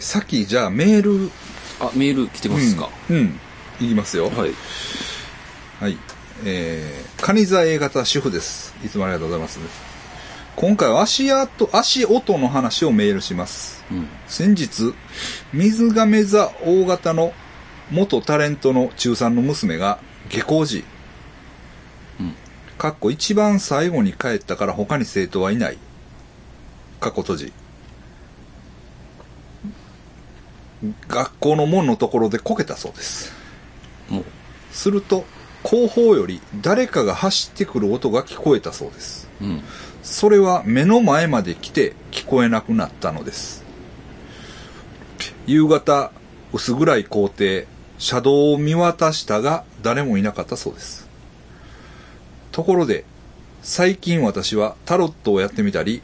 さっきじゃあメール、あ、メール来てますか、うん、うん、いきますよ。はい。はい。えー、カニ座 A 型主婦です。いつもありがとうございます。今回は足跡、足音の話をメールします。うん。先日、水亀座大型の元タレントの中3の娘が下校時、うん。かっこ一番最後に帰ったから他に生徒はいない。かっこ閉じ。学校の門のところでこけたそうです。もう、すると、後方より誰かが走ってくる音が聞こえたそうです。うん。それは目の前まで来て聞こえなくなったのです。夕方、薄暗い校庭、車道を見渡したが誰もいなかったそうです。ところで、最近私はタロットをやってみたり、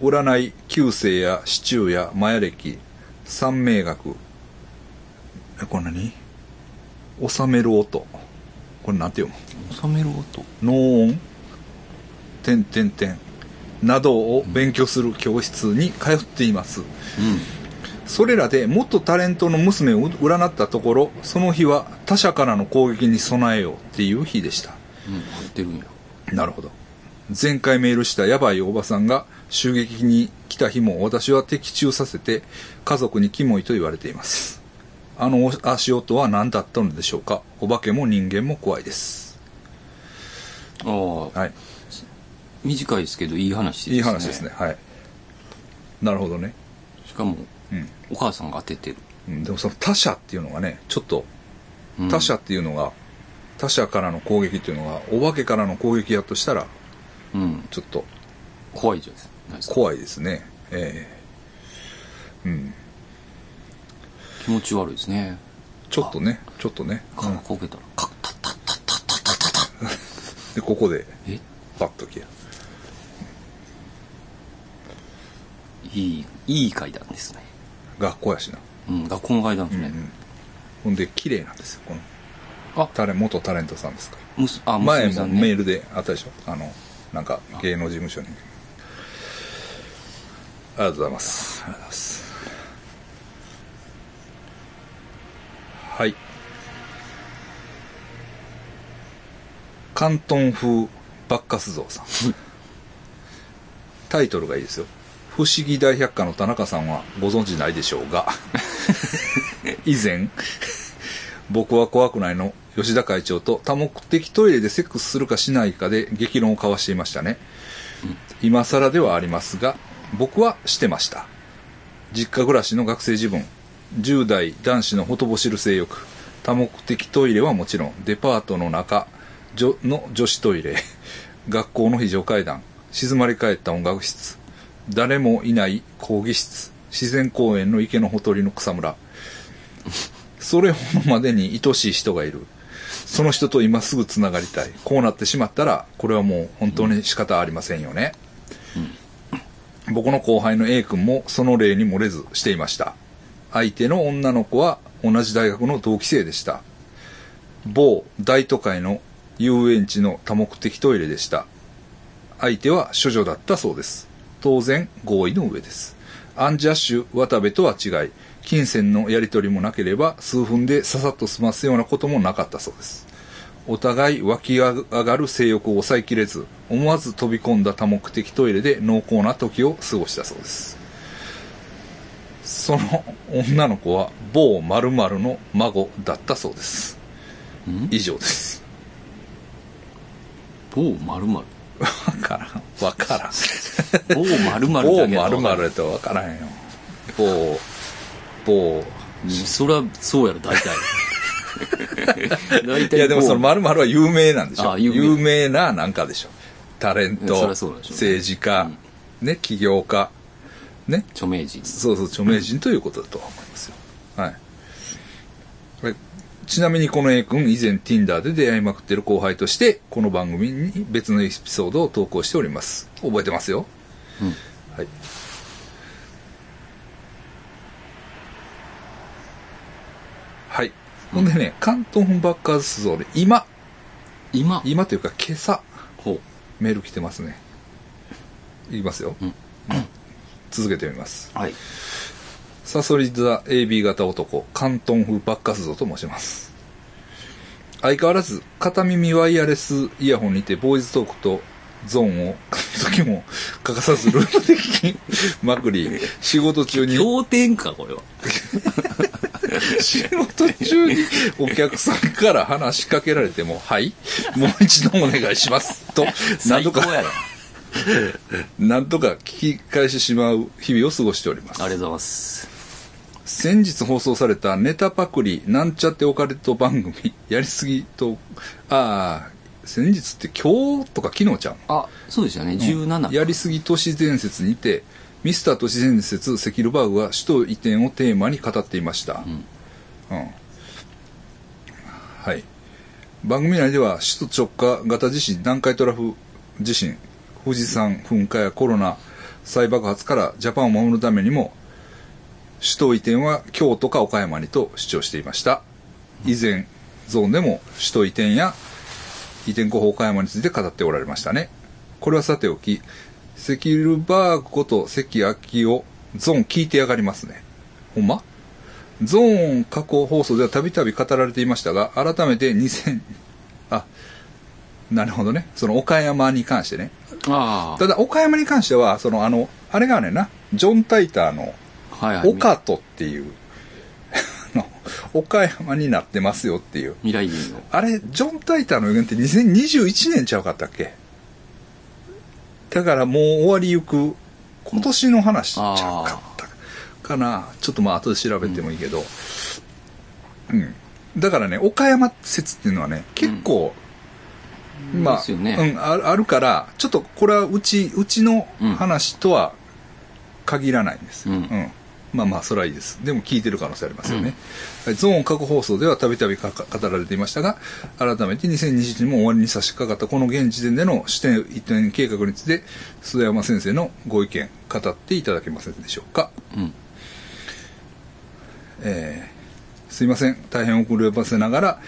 占い、旧星やシチューやマヤ歴、三名学、え、これ何？収める音。これなんて読む？収める音。脳音点点点などを勉強する教室に通っています。うん。それらで元タレントの娘を占ったところ、その日は他者からの攻撃に備えようっていう日でした。うん。入ってるんや。なるほど。前回メールしたヤバいおばさんが襲撃に来た日も私は的中させて家族にキモいと言われています。あの足音は何だったのでしょうか？お化けも人間も怖いです。ああ、はい。短いですけど、いい話ですね。いい話ですね。。はい。なるほどね。しかも、うん。お母さんが当ててる。うんでもその他者っていうのがね、ちょっとうん他者っていうのが、他者からの攻撃っていうのが、お化けからの攻撃やとしたら、うん。ちょっと怖いじゃないですか。怖いですね。ええー、うん。気持ち悪いですね。ちょっとね、ちょっとね。か、う、こけたら、カッタッタッタッタッタッタッタッ。で、ここで、え？ッと消えいい、いい階段ですね。学校やしな。うん、学校の階段ですね。うんうん、ほんで、綺麗なんですよ、この。あタレ元タレントさんですか？むすあ、ね、前もメールであったでしょ？あの、なんか、芸能事務所にありがとうございます。ありがとうございます。はい。関東風バッカス像さん。タイトルがいいですよ。不思議大百科の田中さんはご存知ないでしょうが、以前、僕は怖くないの吉田会長と多目的トイレでセックスするかしないかで激論を交わしていましたね。今更ではありますが、僕はしてました。実家暮らしの学生自分、10代男子のほとぼしる性欲、多目的トイレはもちろん、デパートの中女の女子トイレ、学校の非常階段、静まり返った音楽室、誰もいない講義室、自然公園の池のほとりの草むら、それほどまでに愛しい人がいる。その人と今すぐ繋がりたい。こうなってしまったら、これはもう本当に仕方ありませんよね。僕の後輩の A 君もその例に漏れずしていました。相手の女の子は同じ大学の同期生でした。某大都会の遊園地の多目的トイレでした。相手は処女だったそうです。当然合意の上です。アンジャッシュ渡部とは違い、金銭のやり取りもなければ数分でささっと済ますようなこともなかったそうです。お互い湧き上がる性欲を抑えきれず、思わず飛び込んだ多目的トイレで濃厚な時を過ごしたそうです。その女の子は某〇〇の孫だったそうです。ん？以上です。某〇〇？わからん。わからん。某〇〇某だけ〇〇やとわからんよ。某、某、うんそれは、そうやろ、大体。いやでもその〇〇は有名なんでしょあ有名有名ななんかでしょタレント、ね政治家、ね、起業家、ね、著名人。そうそう、著名人ということだとは思いますよ。はい。これちなみにこの A 君、以前 Tinder で出会いまくってる後輩として、この番組に別のエピソードを投稿しております。覚えてますよ？うん。はい。はい。ほんでね、関東本バッカーズ像で、今、今、今というか今朝、ほう。メール来てますね。いきますよ。うん続けてみます。はい。サソリ座 AB 型男、関東風バッカス像と申します。相変わらず、片耳ワイヤレスイヤホンにて、ボーイズトークとゾーンを、時も欠かさずループ的にまくり、仕事中に、経典か、これは。仕事中にお客さんから話しかけられても、はい、もう一度お願いします。と、何とか、最高やろ。なんとか聞き返してしまう日々を過ごしております。ありがとうございます。先日放送されたネタパクリなんちゃってオカルト番組やりすぎとああ先日って今日とか昨日ちゃうあ、そうでしたね。17。やりすぎ都市伝説にてミスター都市伝説セキルバーグは首都移転をテーマに語っていました、うん。はい。番組内では首都直下型地震南海トラフ地震富士山噴火やコロナ再爆発からジャパンを守るためにも首都移転は京都か岡山にと主張していました。以前ゾーンでも首都移転や移転候補岡山について語っておられましたね。これはさておきセキルバーグこと関明夫ゾーン聞いてやがりますね。ほんま？ゾーン過去放送ではたびたび語られていましたが改めて2000あなるほどね。その岡山に関してね。あただ岡山に関してはそのあのあれがねんな。ジョン・タイターの。オカトっていう、あの岡山になってますよっていう。未来人の。あれ、ジョン・タイターの予言って2021年ちゃうかったっけ？だからもう終わりゆく、今年の話ちゃうかったかな。ちょっとまあ後で調べてもいいけど。うん。だからね、岡山説っていうのはね、結構、まあ、ですよねうんある、あるから、ちょっとこれはうち、うちの話とは限らないんです。うんまあまあ、それはいいです。でも聞いてる可能性ありますよね。はいゾーン過去放送ではたびたび語られていましたが、改めて2020年も終わりに差し掛かったこの現時点での視点移転計画について、須田山先生のご意見、語っていただけませんでしょうか。うん。えーすいません大変遅ればせながら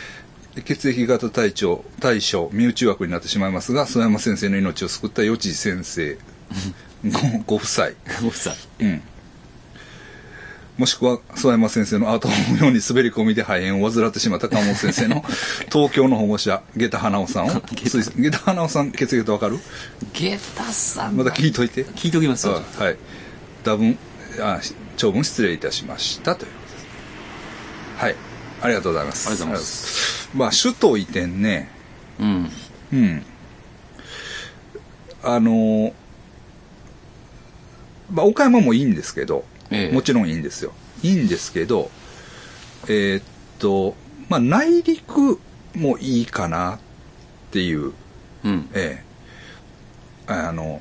血液型体調対象身内枠になってしまいますが曽山先生の命を救った余地先生ごご夫妻、ご夫妻。うん、もしくは曽山先生の後を追うように滑り込みで肺炎を患ってしまった鴨本先生の 東京の保護者下駄花尾さんを下駄花尾さん血液型わかる？ゲタさん。また聞いといて聞いときますはい。多分、あ、長文失礼いたしましたということです。はい。ありがとうございます。ありがとうございますまあ、首都移転ね、うん。うん。あの、まあ、岡山もいいんですけど、ええもちろんいいんですよ。いいんですけど、えーっと、まあ、内陸もいいかなっていう、うん。ええ、あの、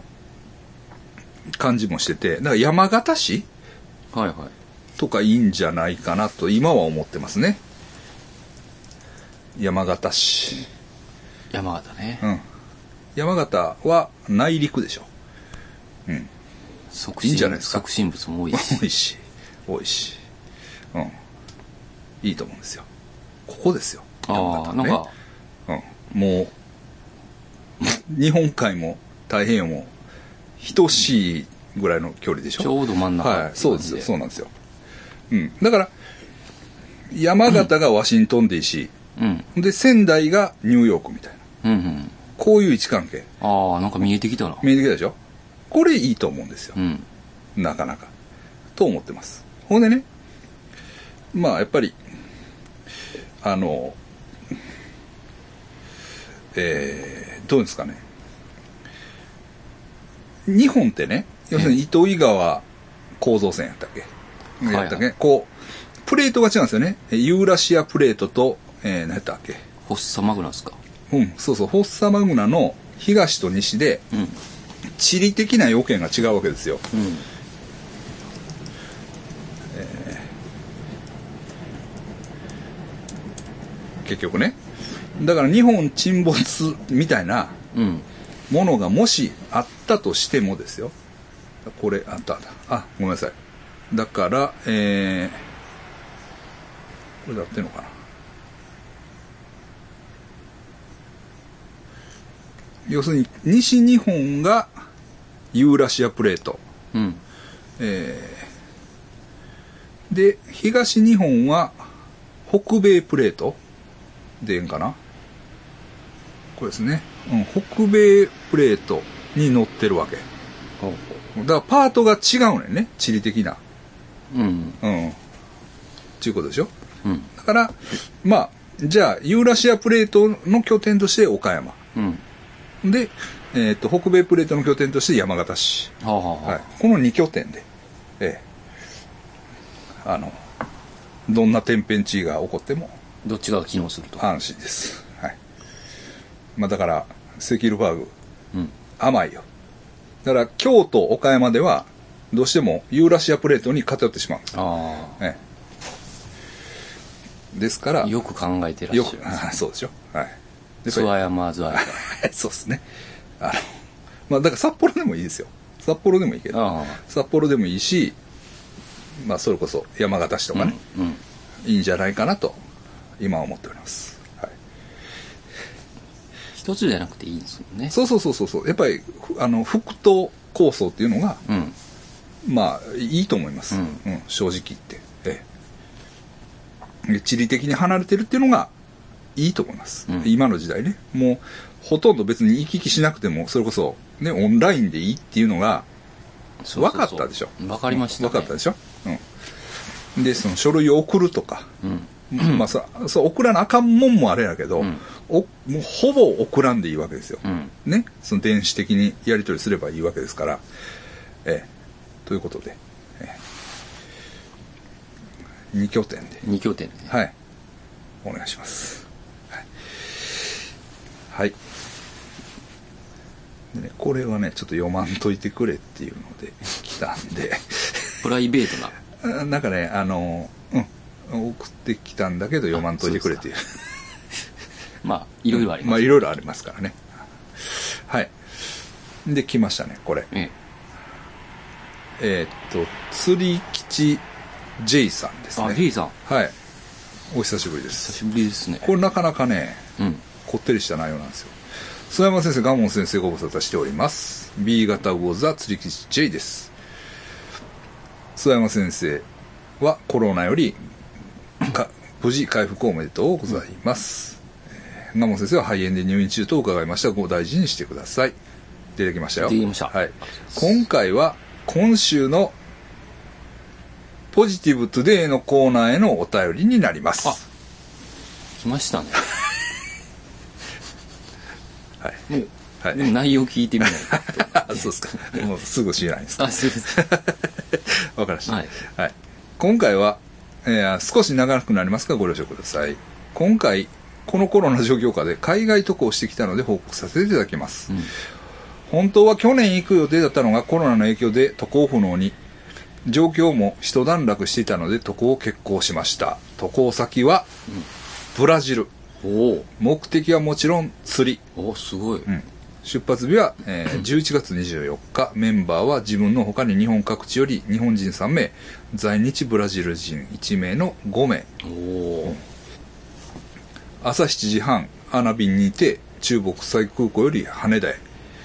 感じもしてて、だから山形市はいはい。とかいいんじゃないかなと今は思ってますね。山形市。山形ね。うん。山形は内陸でしょ。うん。促いいんじゃないですか？促進物も多いし。多いし、多いし。うん。いいと思うんですよ。ここですよ。山ああ、形ねなんか、うん。もう、日本海も太平洋も等しいぐらいの距離でしょ？ちょうど真ん中はい、そうですよ。そうう。なんですよ。うん。だから、山形がワシントン DC、うん。で、仙台がニューヨークみたいな。うんうん。こういう位置関係。ああ、なんか見えてきたな。見えてきたでしょ？これいいと思うんですよう。ん。なかなか。と思ってます。ほんでね、まあ、やっぱり、あの、えー、どうですかね。日本ってね、要するに糸魚川構造線やったっけ、いやったっけ？こう、プレートが違うんですよね。えユーラシアプレートと、えー、何やったっけ？フォッサマグナスか？うん、そうそう、フォッサマグナの東と西で、うん。地理的な要件が違うわけですよ。うん。結局ね。だから日本沈没みたいなうん。ものがもしあったとしてもですよ。これ、あったあった。あ、ごめんなさい。だから、えー、これで合ってんのかな。要するに、西日本がユーラシアプレート。うん。えーで、東日本は北米プレートでええんかな？これですね。うん、北米プレートに乗ってるわけ。だからパートが違うねんね。地理的な。う。うん。うん。ちゅうことでしょ？うん。だから、まあ、じゃあ、ユーラシアプレートの拠点として岡山。うん。で、えっ、と、北米プレートの拠点として山形市。はあ、はあはい。この2拠点で、ええ。あの、どんな天変地異が起こってもどっちが機能すると。安心です。はい。まあだから、セキルバーグ、うん。甘いよ。だから、京都、岡山では、どうしてもユーラシアプレートに偏ってしまうんです。あええ。ですから、あ。よく考えてらっよくしゃる。、あそうでしょ。はい。そうですね。あの、まあだから札幌でもいいですよ。札幌でもいいけど。札幌でもいいし、まあそれこそ山形市とかね、うん。うん。いいんじゃないかなと、今は思っております。はい。一つじゃなくていいんですもんね。そうそうそうそうそう。やっぱり、ふあの、北東構想っていうのが、うん。まあ、いいと思います。ううんん、正直言って。ええで。地理的に離れてるっていうのが、いいと思います。うん今の時代ね。もう、ほとんど別に行き来しなくても、それこそ、ね、オンラインでいいっていうのが、分かったでしょ？分かりましたね。分かったでしょ？うん。で、その書類を送るとか、うん。まあさ、そう、送らなあかんもんもあれやけど、うんおもうほぼ送らんでいいわけですよ。うん。ね？その電子的にやり取りすればいいわけですから。ええ。ということで、ええ、2拠点で、二拠点ね。はい。お願いします。はい。ね、これはね、ちょっと読まんといてくれっていうので来たんで、プライベートな。あなんかね、あの、うん、送ってきたんだけど読まんといてくれっていう。まあ、いろいろあります。まあ、いろいろありますからね。はい。で、来ましたね、これ。ええーっと、釣り吉 J さんですえ。ね。あ、J さん。はい。お久しぶりで久す。しぶりですね。これなかなかね、うん。こってりした内容なんですよ。須山先生、ガモン先生ご無沙汰しております。B 型魚座釣り吉 J です。須山先生はコロナよりか無事回復おめでとうございます。えーガモン先生は肺炎で入院中と伺いました。ご大事にしてください。出てきましたよ。出てきましたはい。今回は今週のポジティブトゥデイのコーナーへのお便りになります。あ来ましたね。はい。もう、はいでも内容聞いてみないあ そうですか。もうすぐ知らないです。と。あ、すいません。わかりました。はい。はい。今回は、えー少し長くなりますがご了承ください。今回、このコロナ状況下で海外渡航してきたので報告させていただきます。うん。本当は去年行く予定だったのがコロナの影響で渡航不能に、状況も一段落していたので渡航を決行しました。渡航先は、ブラジル。おお目的はもちろん釣り。おおすごい。うん出発日は、えー 11月24日、メンバーは自分の他に日本各地より日本人3名、在日ブラジル人1名の5名。おお朝7時半、アナ便にて、中国際空港より羽田へ。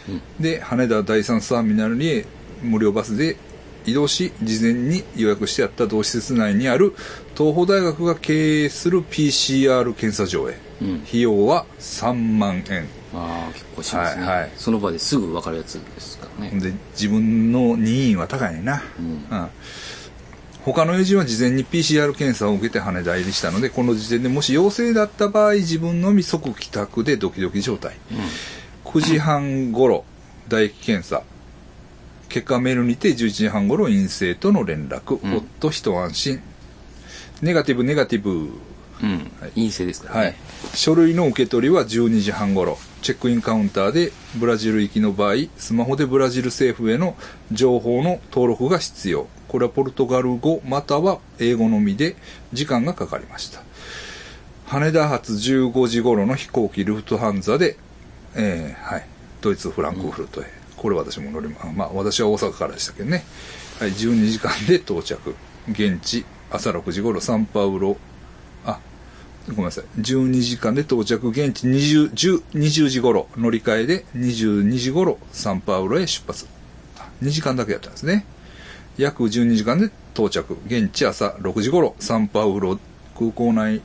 うんで、羽田第三ターミナルに無料バスで移動し、事前に予約してあった同施設内にある東邦大学が経営する PCR 検査場へ。うん。費用は3万円。ああ、結構しますね。はいはいその場ですぐ分かるやつですからね。で、自分の任意は高いねんな。うん。うん他の友人は事前に PCR 検査を受けて羽田入りしたので、この時点でもし陽性だった場合、自分のみ即帰宅でドキドキ状態。9時半頃、唾液検査。結果メールにて11時半頃陰性との連絡。うんおっと一安心。ネガティブネガティブ。うん。陰性ですからはい。。書類の受け取りは12時半頃。チェックインカウンターでブラジル行きの場合、スマホでブラジル政府への情報の登録が必要。これはポルトガル語または英語のみで時間がかかりました。羽田発15時頃の飛行機ルフトハンザで、えーはい、ドイツフランクフルトへ。これ私も乗りま、まあ私は大阪からでしたけどね。はい、12時間で到着。現地、朝6時頃サンパウロ、ごめんなさい。12時間で到着、現地20、10 20時頃、乗り換えで22時頃、サンパウロへ出発。2時間だけやったんですね。約12時間で到着。現地朝6時頃、サンパウロ空港内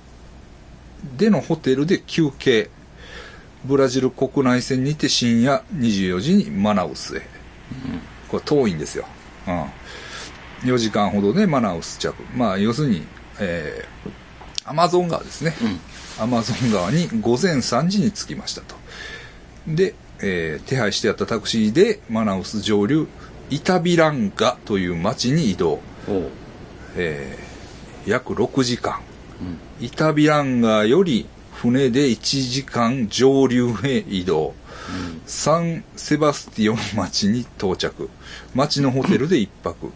でのホテルで休憩。ブラジル国内線にて深夜24時にマナウスへ。これ遠いんですよ。うん。4時間ほどでマナウス着。まあ、要するに、えー、アマゾン川ですね。アマゾン川に午前3時に着きましたと。で、えー手配してあったタクシーでマナウス上流、イタビランガという町に移動。えー約6時間。イタビランガより船で1時間上流へ移動。サンセバスティオの町に到着。町のホテルで1泊。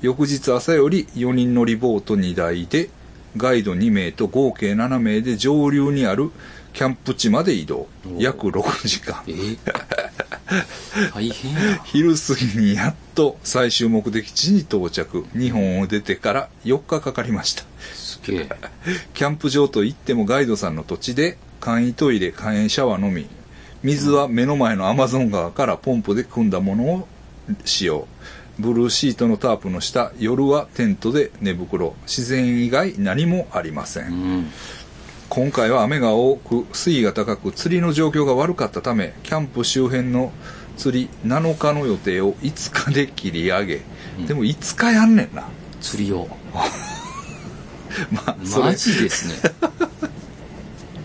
翌日朝より4人乗りボート2台で、ガイド2名と合計7名で上流にあるキャンプ地まで移動。約6時間え？ー 大変や。昼過ぎにやっと最終目的地に到着。日本を出てから4日かかりました。すげえ。キャンプ場といってもガイドさんの土地で簡易トイレ、簡易シャワーのみ。水は目の前のアマゾン川からポンプで汲んだものを使用。ブルーシートのタープの下、夜はテントで寝袋。自然以外何もありません。うん。今回は雨が多く水位が高く釣りの状況が悪かったためキャンプ周辺の釣り7日の予定を5日で切り上げ、でも5日やんねんな釣りを。まあマジですね。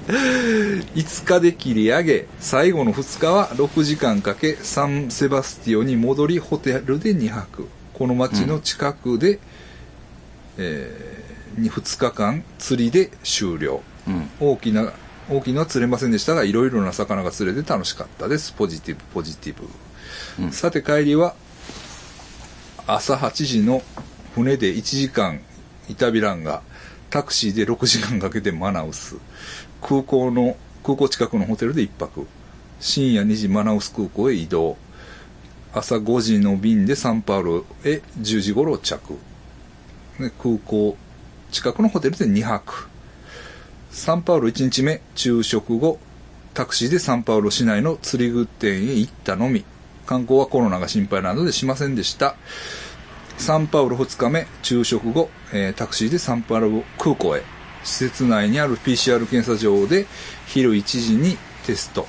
5日で切り上げ最後の2日は6時間かけサンセバスティオに戻りホテルで2泊。この町の近くで、え2日間釣りで終了。うん。大きな大きなのは釣れませんでしたがいろいろな魚が釣れて楽しかったです。ポジティブポジティブ、うん。さて帰りは朝8時の船で1時間イタビランがタクシーで6時間かけてマナウス空港の空港近くのホテルで1泊。深夜2時マナウス空港へ移動。朝5時の便でサンパウロへ10時頃着。で空港近くのホテルで2泊。サンパウロ1日目昼食後タクシーでサンパウロ市内の釣り具店へ行ったのみ。観光はコロナが心配なのでしませんでした。サンパウロ2日目昼食後、えータクシーでサンパウロ空港へ。施設内にある PCR 検査場で昼1時にテスト。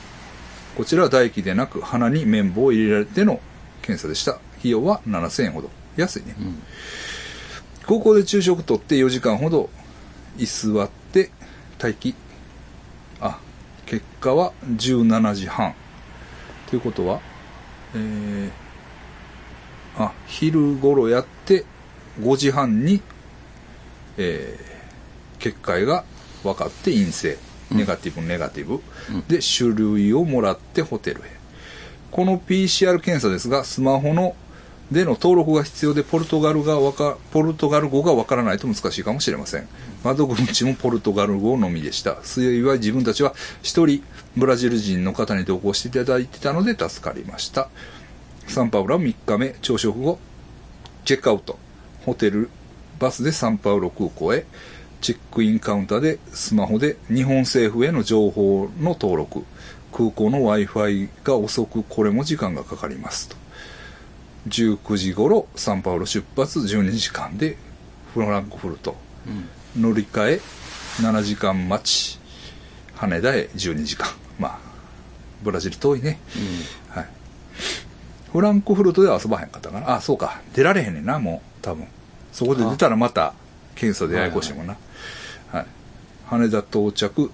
こちらは唾液でなく鼻に綿棒を入れられての検査でした。費用は7000円ほど。安いね、ん。空港で昼食とって4時間ほど居座って待機。あ結果は17時半。ということはえー、あ昼頃やって5時半にえー結界が分かって陰性。ネガティブネガティブ、で種類をもらってホテルへ。この PCR 検査ですがスマホのでの登録が必要でポルトガルがわかポルトガル語がわからないと難しいかもしれません。窓口もポルトガル語のみでした。幸い自分たちは一人ブラジル人の方に同行していただいてたので助かりました。サンパウロは3日目。朝食後チェックアウト。ホテルバスでサンパウロ空港へチェックインカウンターでスマホで日本政府への情報の登録。空港の w i f i が遅くこれも時間がかかりますと。19時頃サンパウロ出発12時間でフランクフルト。乗り換え7時間待ち。羽田へ12時間。まあブラジル遠いね、はい。フランクフルトでは遊ばへんかったかな。あそうか。出られへんねんなもう多分。そこで出たらまた検査でややこしいもんな。はい、羽田到着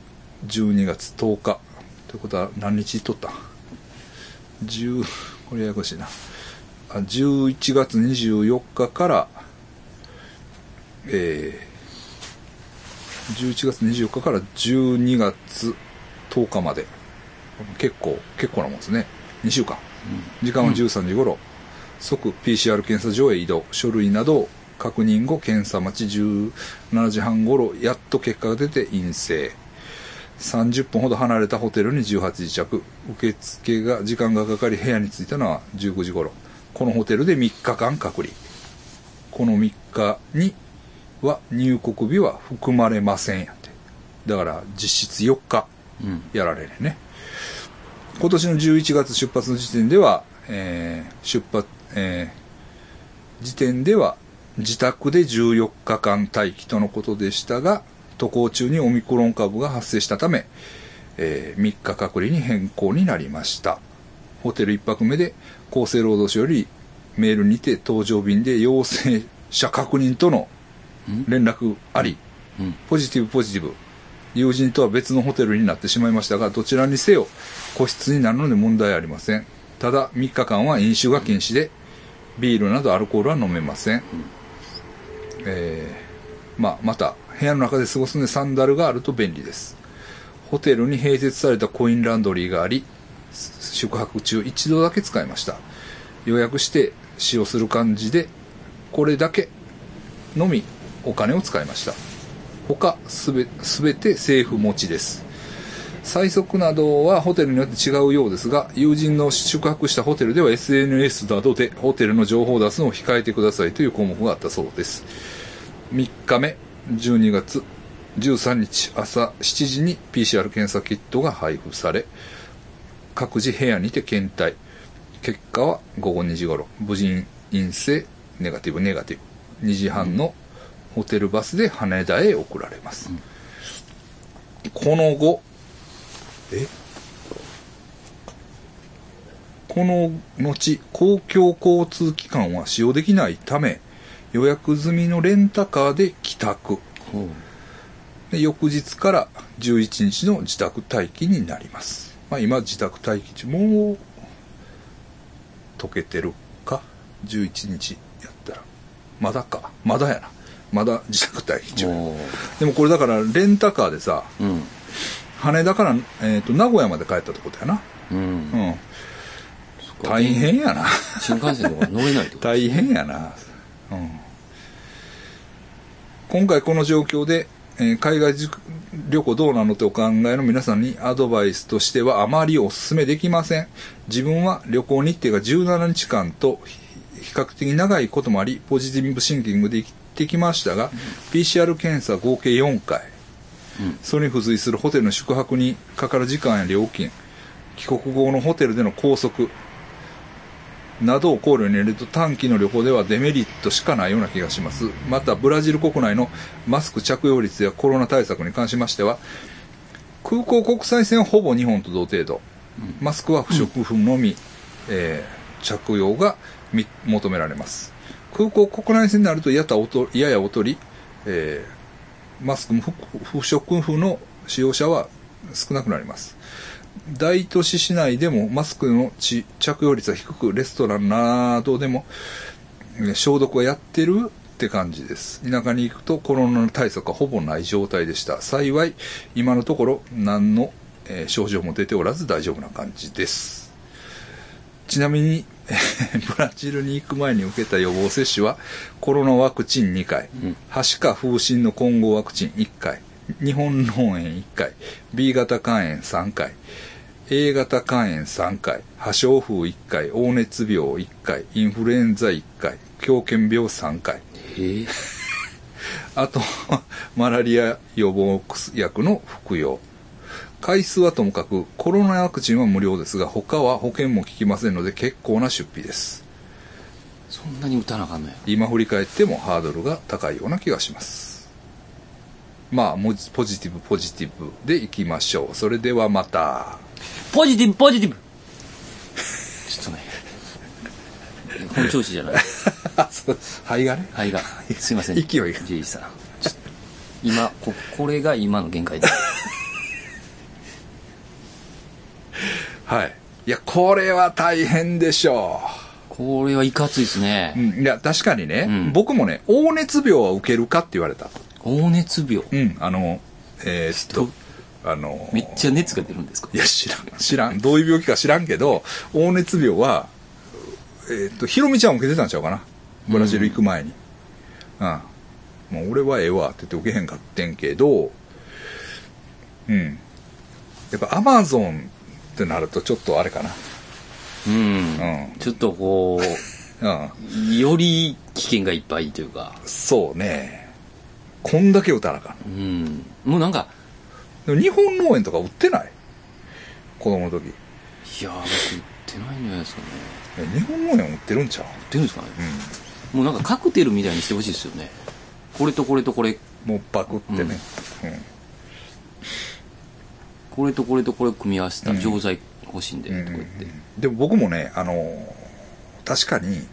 12月10日。ということは何日取った？10これややこしいな。あ11月24日からえー、11月24日から12月10日まで。結構結構なもんですね。2週間。時間は13時頃、即 PCR 検査場へ移動。書類などを確認後検査待ち17時半頃やっと結果が出て陰性。30分ほど離れたホテルに18時着。受付が時間がかかり部屋に着いたのは19時頃。このホテルで3日間隔離。この3日には入国日は含まれませんやって。だから実質4日うん。やられるね。今年の11月出発の時点では、えー出発、えー時点では自宅で14日間待機とのことでしたが、渡航中にオミクロン株が発生したため、えー3日隔離に変更になりました。ホテル1泊目で厚生労働省よりメールにて搭乗便で陽性者確認とのん？連絡あり、うん。ポジティブポジティブ。友人とは別のホテルになってしまいましたが、どちらにせよ個室になるので問題ありません。ただ、3日間は飲酒が禁止で、ビールなどアルコールは飲めません。えーまあ、また、部屋の中で過ごすのでサンダルがあると便利です。ホテルに併設されたコインランドリーがあり、宿泊中一度だけ使いました。予約して使用する感じで、これだけのみお金を使いました。他すべすべて政府持ちです最速などはホテルによって違うようですが友人の宿泊したホテルでは SNS などでホテルの情報を出すのを控えてくださいという項目があったそうです。3日目12月13日朝7時に PCR 検査キットが配布され各自部屋にて検体。結果は午後2時頃無事に陰性ネガティブネガティブ。2時半のホテルバスで羽田へ送られます、この後え？この後公共交通機関は使用できないため予約済みのレンタカーで帰宅。で翌日から11日の自宅待機になります、まあ、今自宅待機中もう解けてるか？11日やったら。まだか。まだやな。まだ自宅待機中おでもこれだからレンタカーでさうん。羽田から、えー、と名古屋まで帰ったってことやな。うん。うん。大変やな。新幹線とか乗れないってこと大変やな、うん、今回この状況で、えー海外旅行どうなのってお考えの皆さんにアドバイスとしてはあまりお勧めできません。自分は旅行日程が17日間と比較的長いこともありポジティブシンキングで行ってきましたが、PCR 検査合計4回。うん。それに付随するホテルの宿泊にかかる時間や料金、帰国後のホテルでの拘束などを考慮に入れると短期の旅行ではデメリットしかないような気がします。また、ブラジル国内のマスク着用率やコロナ対策に関しましては、空港国際線はほぼ日本と同程度、マスクは不織布のみ、えー着用がみ求められます。空港国内線になるとやたおとやや劣り、えーマスクも不織布の使用者は少なくなります。大都市市内でもマスクの着用率は低く、レストランなどでも消毒はやってるって感じです。田舎に行くとコロナの対策はほぼない状態でした。幸い、今のところ何の、症状も出ておらず大丈夫な感じです。ちなみに、ブラジルに行く前に受けた予防接種は、コロナワクチン2回、うんはしか風疹の混合ワクチン1回、日本脳炎1回、B 型肝炎3回、A 型肝炎3回、破傷風1回、黄熱病1回、インフルエンザ1回、狂犬病3回。あと、マラリア予防薬の服用。回数はともかく、コロナワクチンは無料ですが、他は保険も効きませんので結構な出費です。そんなに打たなあかんのや。今振り返ってもハードルが高いような気がします。まあ、ポジティブポジティブでいきましょう。それではまた。ポジティブ、ポジティブちょっとね。本調子じゃない。あ、そう、肺がね。肺が。すいません。勢いが J さん。今、こ、これが今の限界です。はい。いや、これは大変でしょこれはいかついですう。うね。ん、いや、確かにね、うん僕もね、黄熱病は受けるかって言われた。黄熱病。うん、あの、えーっと、あの、めっちゃ熱が出るんですか？いや、知らん、知らん。どういう病気か知らんけど、黄熱病は、えーっと、ひろみちゃんも受けてたんちゃうかな？ブラジル行く前に。うん。もう俺はええわって言って受けへんかってんけど、うん。やっぱアマゾンってなるとちょっとあれかな。うん。うんちょっとこうん。う、より危険がいっぱいというか。そうね。こんだけ打たなあかん。うん。もうなんか、日本農園とか売ってない？子供の時。いやー、僕売ってないんじゃないですかね。え日本農園売ってるんちゃう？売ってるんですかねうん。もうなんかカクテルみたいにしてほしいですよねこれとこれとこれもうバクってね、これとこれとこれ組み合わせた錠剤欲しいんで、うん。とか言って、でも僕もねあの確かに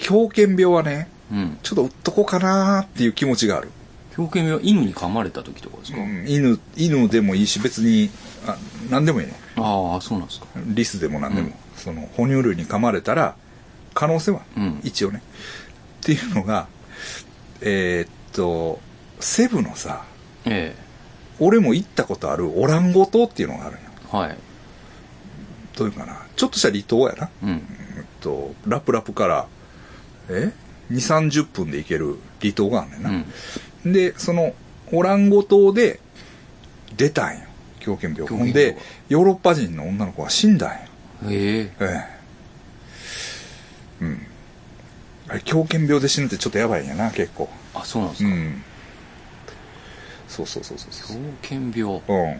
狂犬病はねうん。ちょっと売っとこうかなっていう気持ちがある、狂犬病は犬に噛まれた時とかですか、うん犬犬でもいいし別にあ何でもいいね。ああそうなんですか。リスでも何でも、うん。その哺乳類に噛まれたら可能性は、うん。一応ね。っていうのがえーっとセブのさえ俺も行ったことあるオランゴ島っていうのがあるんよ。えはい。どういうかな。ちょっとした離島やな。うん。えっとラプラプからえ？2 3 0分で行ける離島があんねんうな、ん。でそのオランゴ島で出たんよ。狂犬病。ほんでヨーロッパ人の女の子が死んだんよ。ええ。ええ。うん。あれ狂犬病で死ぬってちょっとやばいんやな結構。あそうなんですか、うんそうそうそうそうそう。狂犬病。うん。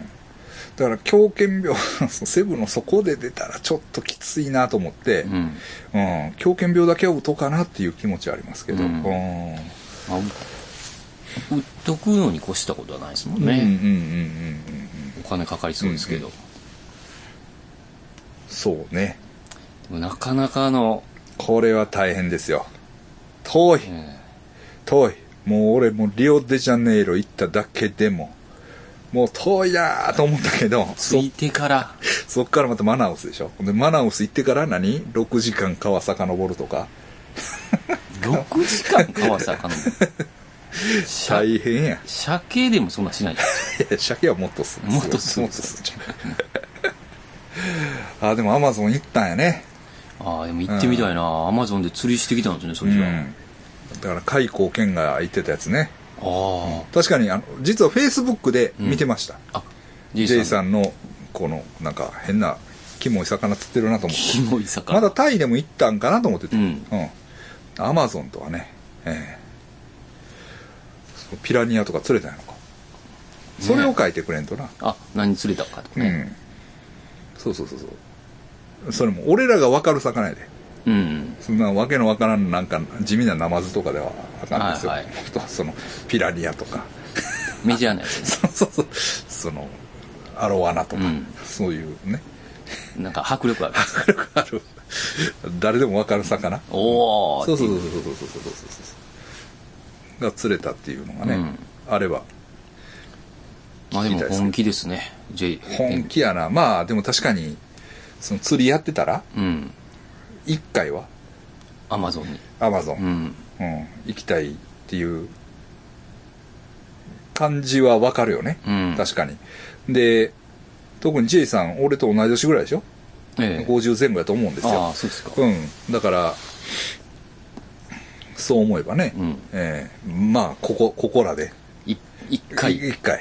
だから狂犬病セブのそこで出たらちょっときついなと思って、うん。うん、狂犬病だけは打とうかなっていう気持ちはありますけど、ううん。う売っとくのに越したことはないですもんね、うんうんうんうんうんお金かかりそうですけど、うんそうね。なかなかの、これは大変ですよ。遠い。え。遠いもう俺もうリオデジャネイロ行っただけでももう遠いなと思ったけどそえ着いてから。そっからまたマナウスでしょ。でマナウス行ってから何？6時間川遡るとか。6時間川坂の 車大変や。鮭でもそんなしないいや鮭はもっとするもっとするもっとするあでもアマゾン行ったんやね。ああでも行ってみたいな。アマゾンで釣りしてきたんですねそれじゃ、うんだから海光健が言ってたやつね。あ確かにあの実はフェイスブックで見てました、ああ J, J ささんんのこのなんか変なキモい魚釣ってるなと思って。キモい魚。まだタイでも行ったんかなと思っててうん。アマゾンとはね。ええ。そうピラニアとか釣れたんやのか、それを書いてくれんとな。あ何釣れたかとかね。うん。そうそうそうそう。それも俺らが分かる魚やでうん、そんなわけのわからんなんか地味なナマズとかではあかんですよ、はいはい。とそのピラニアとか。メジャーなやつね。そうそうそう。そのアロワナとか、うん。そういうね。なんか迫力ある迫力ある。誰でもわかる魚。おおそうそうそうそうそうそうそう。そうそうが釣れたっていうのがね、うん。あれば。まあでも本気ですね。J 本気やな。まあでも確かにその釣りやってたらうん1回は？アマゾンに。アマゾン、うん。うん、行きたいっていう感じはわかるよね、うん。確かに。で特に J さん俺と同い年ぐらいでしょ、ええ。50前後やと思うんですあよ。あそうですか。うん。だからそう思えばね、うん。ええ。まあここここらで。い一回。一回。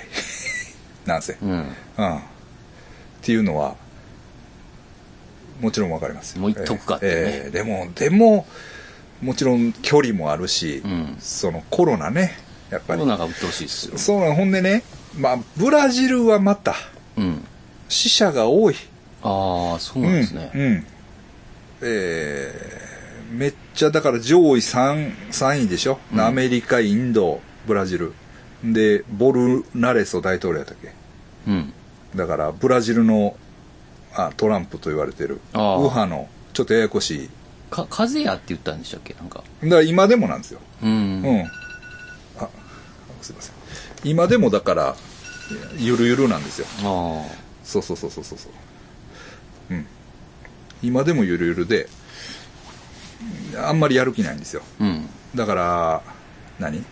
なんせ、うん。うん、っていうのはもちろんわかります。よもう一徳かってね。ええでもでももちろん距離もあるし、うん。そのコロナねやっぱり。コロナが鬱陶しいですよ。そうなのほんでねまあブラジルはまたうん。死者が多い。ああそうなんですね。うんうん。えーめっちゃだから上位 3, 3位でしょ、うん。アメリカインドブラジル。でボルナレソ大統領やったっけ？うん。だからブラジルのあトランプと言われてる。右あ。あ派のちょっとややこしい。か風やって言ったんでしたっけ？なんか。だから今でもなんですよ。うん、うん、あすいません。今でもだからゆるゆるなんですよ。あそうそうそうそうそうそう。うん。今でもゆるゆるであんまりやる気ないんですよ。あうん。だから何？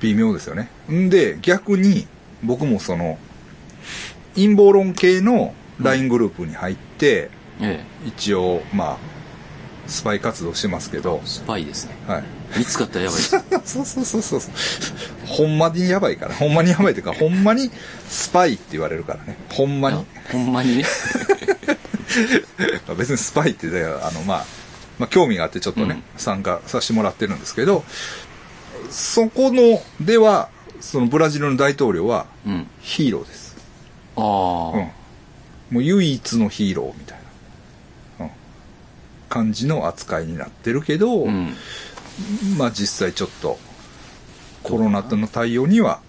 微妙ですよね。んで逆に僕もその陰謀論系の LINE グループに入って、え一応まあスパイ活動してますけどえスパイですねはい見つかったらやばいです そうそうそうそうそう。ほんまにやばいから。ほんまにやばいっていうか、ほんまにスパイって言われるからね。ほんまに。ほんまにね？まあ別にスパイってね、あの、まあ、まあ、興味があってちょっとね、参加させてもらってるんですけど、そこの、では、そのブラジルの大統領はうんヒーローです。ああ、うん。もう唯一のヒーローみたいな。うん。感じの扱いになってるけど、うん。まあ実際ちょっとコロナとの対応には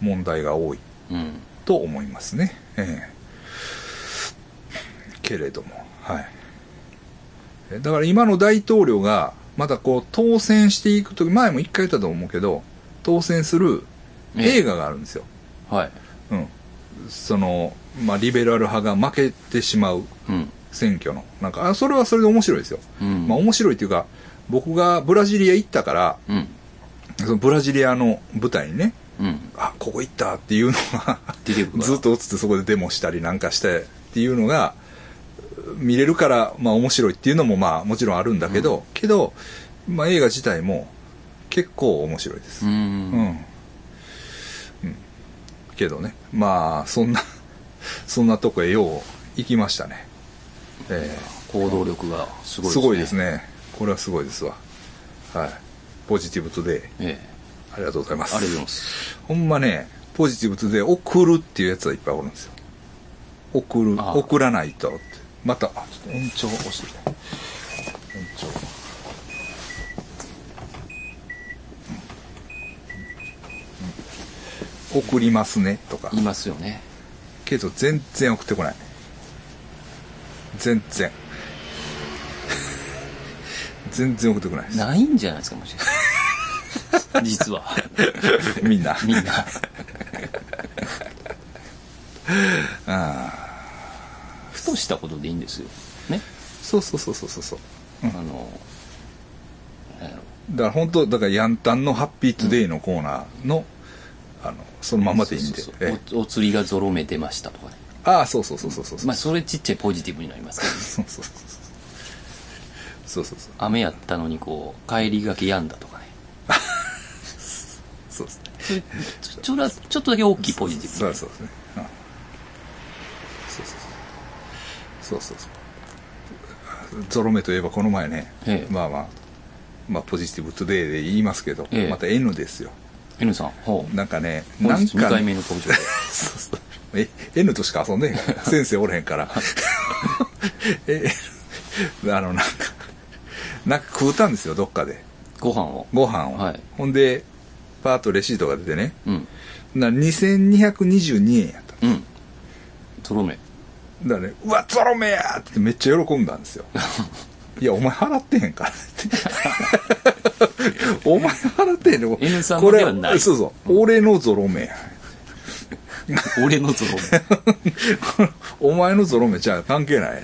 問題が多いうん。と思いますね。ええけれども、はい。えだから今の大統領がまたこう当選していくとき、前も一回言ったと思うけど、当選する映画があるんですよ。はい。うん。その、まあリベラル派が負けてしまううん。選挙の。なんか、あそれはそれで面白いですよ。うん。まあ面白いっていうか、僕がブラジリア行ったから、うん。そのブラジリアの舞台にね、うん。あ、ここ行ったっていうのが ずっと映ってそこでデモしたりなんかしてっていうのが、見れるから、まあ面白いっていうのもまあもちろんあるんだけど、けど、まあ映画自体も結構面白いです。うん。けどね、まあそんな、そんなとこへよう行きましたね。え行動力がすごいえすごいです。ね。これはすごいですわ。はい。ポジティブトゥデイ。ええ。ありがとうございます。ありがとうございます。ほんまね、ポジティブトゥデイ送るっていうやつはいっぱいおるんですよ。送る、送らないとって。また、あ、ちょっと延長押してきた。延長。うん送りますねとかいますよね。けど全然送ってこない全然 全然送ってこないですないんじゃないですか、もしかして 実は。みんなみんな。あふとしたことでいいんですよ。ね。そうそうそうそうそうそうあの、なんやろ。だから本当だからヤンタンのハッピートゥデイのコーナーの、あのそのままでいいんで。おお釣りがゾロ目出ましたとかね。ああそうそうそうそうそうまあ、それちっちゃいポジティブになりますけどね。そうそうそうそう。そうそうそう。雨やったのにこう、帰りがけやんだとかね。そうですね。それちょちょらちょっとだけ大きいポジティブ。そうそうですね、うん、そうそうそう。そうそうそう。ゾロ目といえばこの前ね、ええ。まあまあまあポジティブトゥデイで言いますけど、ええ。また N ですよ N さん、ほう。なんかね2なんかね回目の登場で。そうそうえ N としか遊んでへんから先生おれへんから えあのなんかなんか食うたんですよどっかでご飯を。ご飯を、はいほんでパーッとレシートが出てねうん。な2222円やったうん。ゾロ目。だね、うわ、ゾロ目やってめっちゃ喜んだんですよ。いや、お前払ってへんからって。お前払ってへんの？N さんのこれではないそうそう。俺のゾロ目や。俺のゾロ お前のゾロ目じゃあ関係ない。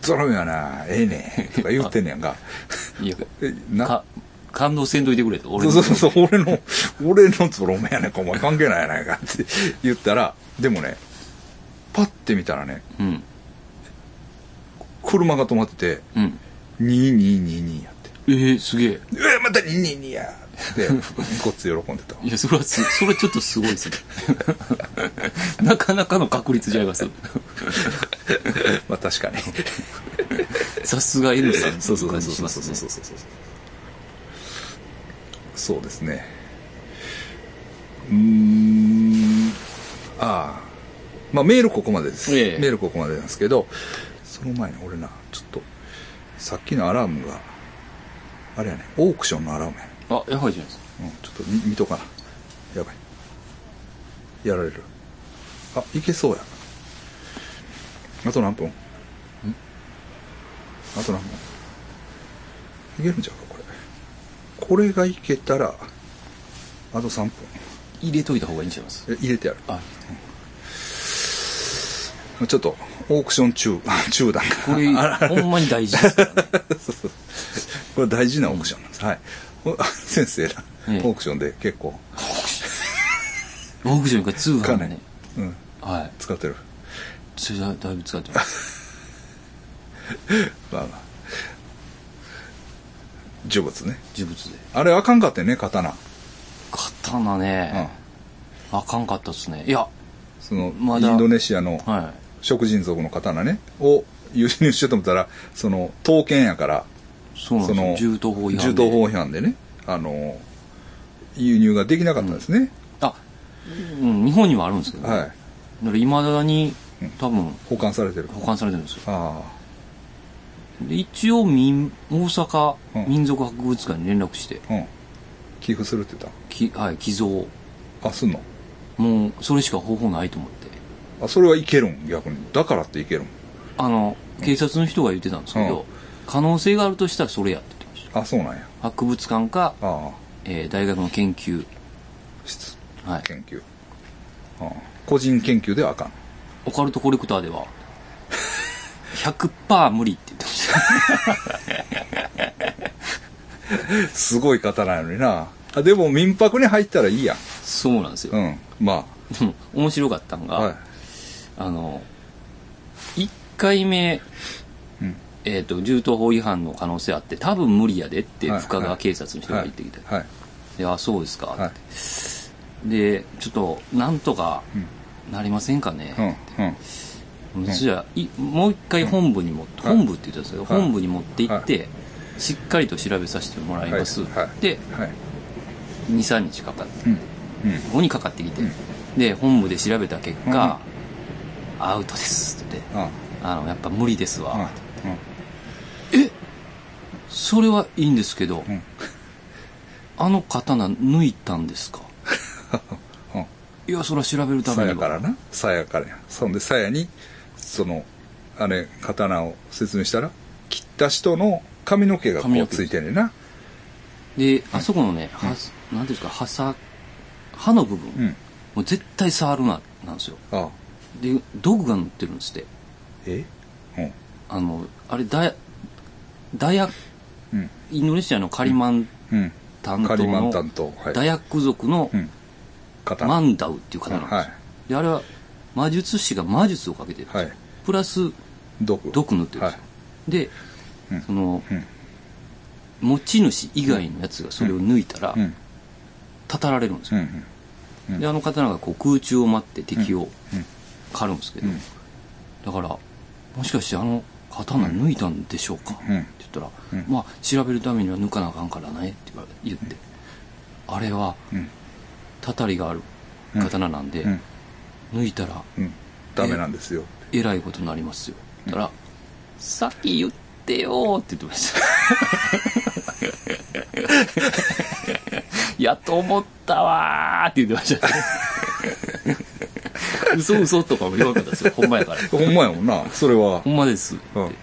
ゾロ目はな、ええねん。とか言ってんねやんか。目。いや、えな？か、感動せんといてくれと。俺のそうそうそう、俺の、俺のゾロ目やねんか、お前関係ないやないかって言ったら、でもね、パッて見たらね、うん。車が止まってて、うん。2222や。えー、すげえ。うわ、また22や って、こっち喜んでたわ。いや、それはす、それちょっとすごいですね。なかなかの確率じゃいます。まあ確かに。さすが N さんそうそうそうそう。そうそうそうそう。そうですね。うーん。ああ。まあメールここまでです。ええメールここまでなんですけど、その前に俺な、ちょっと、さっきのアラームが、あれやね、オークションのアラームやね。あ、やばいじゃないですか。うん、ちょっと見見とかな。やばい。やられる。あ、いけそうや。あと何分？あと何分？いけるんちゃうか、これ。これがいけたら、あと3分。入れといた方がいいんちゃいます？え入れてやる。あ、ちょっと、オークション中、中断が。これ、ほんまに大事です これ大事なオークションなんです。はい。お先生ら、ええオークションで結構、オークションが通販でね金。、うん、はい。使ってる。それだだいぶ使ってます。まあまあ。呪物ね。呪物で。あれあかんかってんね、刀。刀ね、あかんかったっすね。いや、その、まだインドネシアのは食人族の刀ね、を輸入しようと思ったら、その、刀剣やから、い。そうなんですよ。銃刀法違反で。銃刀法違反でね、あの、輸入ができなかったんですね。あ、うん、日本にはあるんですけど、はい。だから未だに多分保管されてる。保管されてるんですよ。ああ。で一応民大阪うん民族博物館に連絡して、うん寄付するって言っきはい、寄贈たあすんの？もうそれしか方法ないと思ってあそれはいけるん？逆に。だからっていけるん？あの警察の人が言ってたんですけど、うん。可能性があるとしたらそれやって言ってました。あそうなんや。博物館か、ああ。えー大学の研究。質はい。研究、ああ。個人研究ではあかん。オカルトコレクターでは100%無理って言ってました。すごい刀やのにな。あでも民泊に入ったらいいや。んそうなんですよ、うん。までも面白かったのが、あはいあの1回目、うん。えっ、と銃刀法違反の可能性あって多分無理やでってはい。深川警察の人が言ってきて、はい。であそうですか、はい。でちょっとなんとかうん。なりませんかね、うん。うん。じゃあいもう一回本部に持って、はい。本部って言ったんですけど、はい。本部に持って行って、しっかりと調べさせてもらいます、はい。はい。ではい。23日かかって。うん。うん。ここにかかってきて、うん。で本部で調べた結果、アウトですって言って。ああのやっぱ無理ですあわ、うん。え？それはいいんですけど、うん。あの刀抜いたんですか？うん。いやそれは調べるたさめにはやからな。さやからや。そんでさやにそのあれ刀を説明したら切った人の髪の毛がこうついてんねんな。であそこのね、はなんていうんですか刃さ刃の部分、うん。もう絶対触るななんですよ。ああで道具が塗ってるんですって。え？うん。あのあれダヤダヤうん。インドネシアのカリマンうん。担当カリマンの担当。はい。ダヤック族のうん。刀マンダウっていう方なんですよ、はい。であれは魔術師が魔術をかけてるんですよ、はい。プラス毒。毒塗ってるんですよ、で、うん。そのうん。持ち主以外のやつがそれを抜いたら、うん。たたられるんですよ、うんうん。うん。であの刀がこう空中を待って敵をうん狩るんですけど、うん。だからもしかしてあの刀抜いたんでしょうか、うん。って言ったら、うん。まあ調べるためには抜かなあかんからねって言って、あれはうん。たたりがある刀なんで、うん。抜いたらうん。ダメなんですよ。えらいことになりますよ。だから、さっき言ってよーって言ってました。やと思ったわーって言ってました。ね。嘘嘘とかも言わなかったですよ。ほんまやから。ほんまやもんなそれはほんまです。うん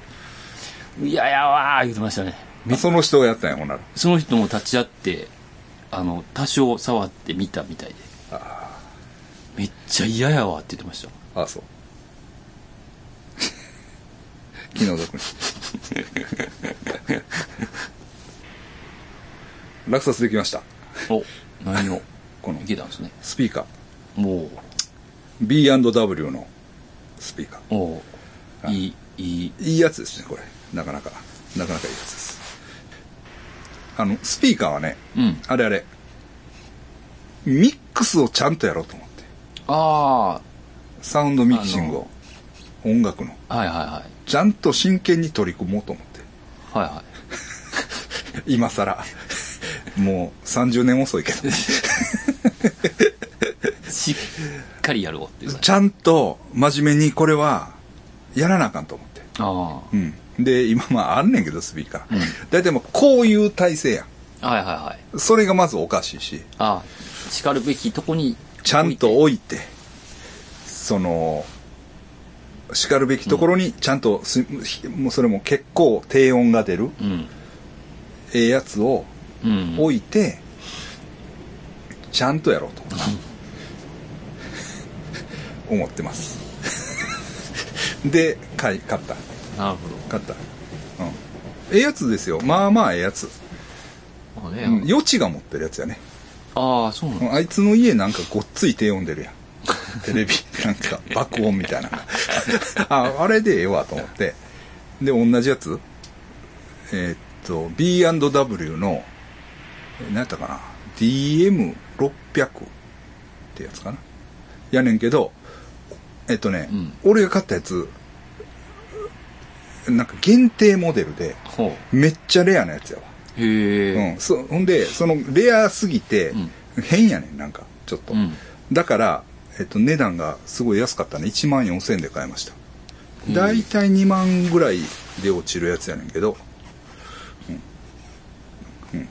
いややわー言ってましたね。その人がやったんやほんならその人も立ち会って、あの、多少触ってみたみたいで。めっちゃ嫌やわって言ってました。ああそう 気の毒に落札できましたお、何を？このいけたんですね。スピーカーも B&W のスピーカー。う、おう。い。い、いい、い。いやつですねこれ。なかなか。なかなかいいやつです。あのスピーカーはねうん。あれあれミックスをちゃんとやろうと思って。あサウンドミキシングを。音楽の。あ、はいはいはい。ちゃんと真剣に取り組もうと思って。はいは 今更。もう30年遅いけど っかりやろうっていう。ちゃんと真面目にこれはやらなあかんと思ってあうんで今まああんねんけどスピーカー、うん大体もうこういう体勢やあ。はいはいはい。んそれがまずおかしいしああ、叱るべきとこに。ちゃんと置いてその叱るべきところにちゃんとす、もうそれも結構低音が出るうん。ええやつをうん。置いて、ちゃんとやろうと 思ってます。で買い買った。なるほ買った。うん。ええやつですよ。まあまあええやつ、ど。あね、うん、余地が持ってるやつやね。ああ、そうなのあいつの家なんかごっつい低音出るやん。テレビなんか爆音みたいな。ああれでええわと思って。で同じやつ。えーっと B&W のえ何やったかな？DM600 ってやつかな？やねんけどえっとね、うん俺が買ったやつなんか限定モデルでほめっちゃレアなやつやわう。へえ。うん、そほんでそのレアすぎてうん変やねんなんかちょっと、うんだから、えっと、値段がすごい安かったね1万4000円で買いましたうんだいたい2万ぐらいで落ちるやつやねんけど、うん。うん。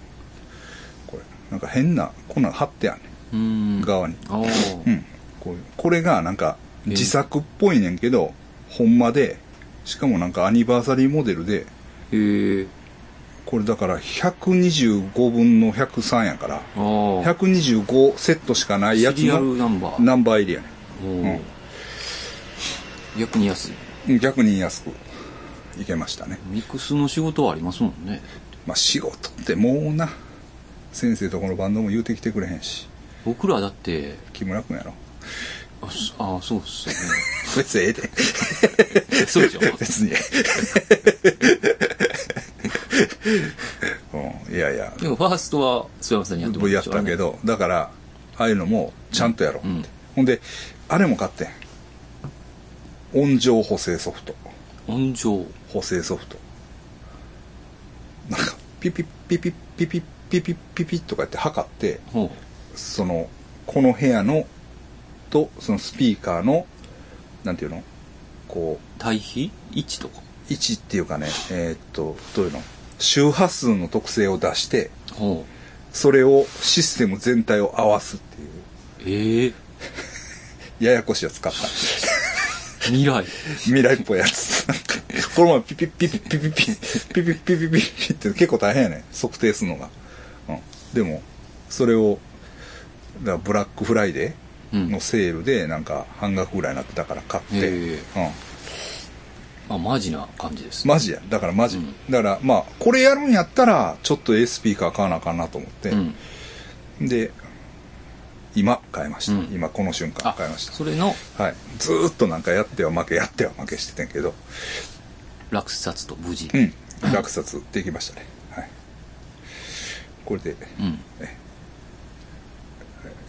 これ、なんか変な、こんなん貼ってやんねうんん。側に。うん。こういうこれがなんか自作っぽいねんけど、ほんまで、しかもなんかアニバーサリーモデルで、へえこれだから125分の103やから、ああ125セットしかないやつシリアルのナンバー。ナンバー入りやねお逆に安い。ん。逆に安くいけましたね。ミックスの仕事はありますもんね。まあ仕事ってもうな、先生とこのバンドも言うてきてくれへんし、僕らだって木村君やろ。あそあそうっすよね 別にええで。そうでしょ別に。うん、いやいや、でもファーストは須山さんにやってもらやっったけど、だから、ああいうのもちゃんとやろうって。うんほんで、あれも買ってん。音情補正ソフト。音情補正ソフト。なんか、ピピッピピッピピッピピッピピッとかやって測って、ほその、この部屋の、と、そのスピーカーの、なんていうの？こう対比？位置とか？う、位置っていうかね、えーっと、どういうの？周波数の特性を出して、ほそれをシステム全体を合わすっていう、うええ ややこしいやつ買った。未来 未来っぽいやつ。この前ピピッピピッピピピピピッピピピピって結構大変やね測定するのが。うん。でも、それを、だからブラックフライデーのセールでなんか半額ぐらいになってたから買って。へうん。あマジな感じですマジや。だからマジ。うんだからまあ、これやるんやったら、ちょっと A スピーカー買わなあかんなと思って。うんで、今買いました。うん今この瞬間あ買いました。それの？はい。ずーっとなんかやっては負け、やっては負けしててんけど。落札と無事うん。落札できましたね。はい。これで、うん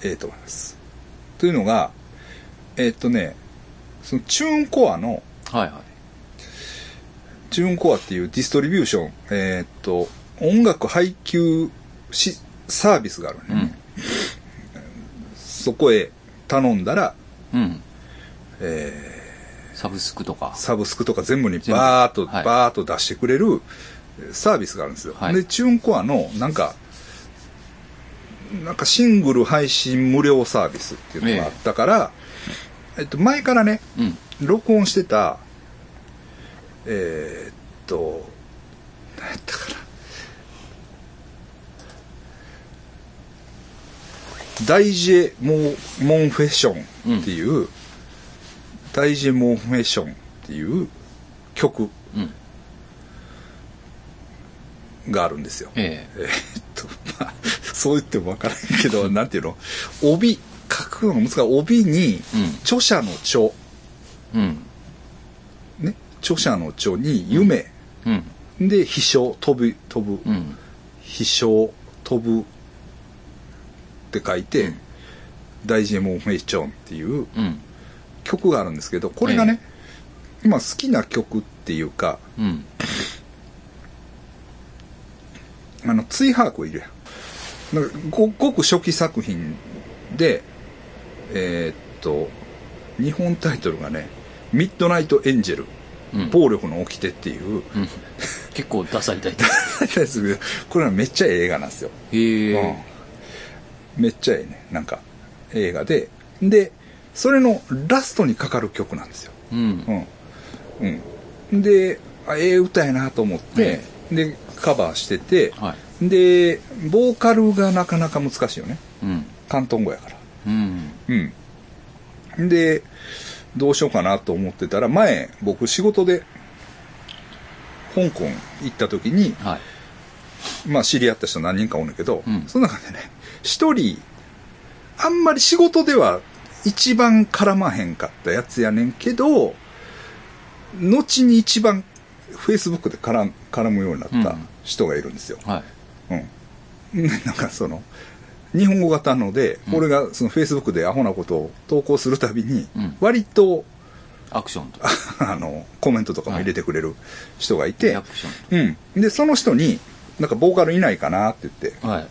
ええと思います。というのが、えーっとね、そのチューンコアの、はいはい。チューンコアっていうディストリビューション、えーっと、音楽配給し、サービスがあるのね。そこへ頼んだら、うん。えサブスクとか。ーサブスクとか全部にバーっと、はい。バーっと出してくれるサービスがあるんですよ。はい。で、チューンコアの、なんか、なんかシングル配信無料サービスっていうのがあったから、えっと、前からね、うん。録音してた、えーっと、何やったかな。ダイジェモモンフェッションっていう、ダイジェモンフェッションっていう曲うん。があるんですよ。え。えーっと、まあ、そう言ってもわからんけど、なんていうの？帯、書くのが難しい。帯に、うん。著者の著、えうん。ね、著者の著に夢、うん。で、飛翔、飛ぶ、飛ぶ、うん。飛翔、飛ぶ。って書いて、うん。ダイジェモンフェイションっていううん。曲があるんですけど、これがね、今好きな曲っていうか、うん。あの、追把握いるやん。なんかごごく初期作品で、えーっと、日本タイトルがね、ミッドナイトエンジェル、うん暴力の掟っていう、うん結構ダサいタイトル これはめっちゃええ映画なんですよ。へえうんめっちゃええね。なんか、映画で。で、それのラストにかかる曲なんですよ。うんうん。うん。で、あええ歌やなと思って、で、カバーしてて、はいで、ボーカルがなかなか難しいよね。うん広東語やから。うんうん。で、どうしようかなと思ってたら、前、僕仕事で、香港行った時に、はいまあ知り合った人何人かおんねんけど、うんその中でね、一人、あんまり仕事では一番絡まへんかったやつやねんけど、後に一番フェイスブックで絡むようになったうん人がいるんですよ。はいうん。なんかその、日本語が堪能で、うん俺がそのフェイスブックでアホなことを投稿するたびに、うん割と、アクションとあの、コメントとかも入れてくれる人がいて、リアクショうん。で、その人に、なんかボーカルいないかなって言って、ンはい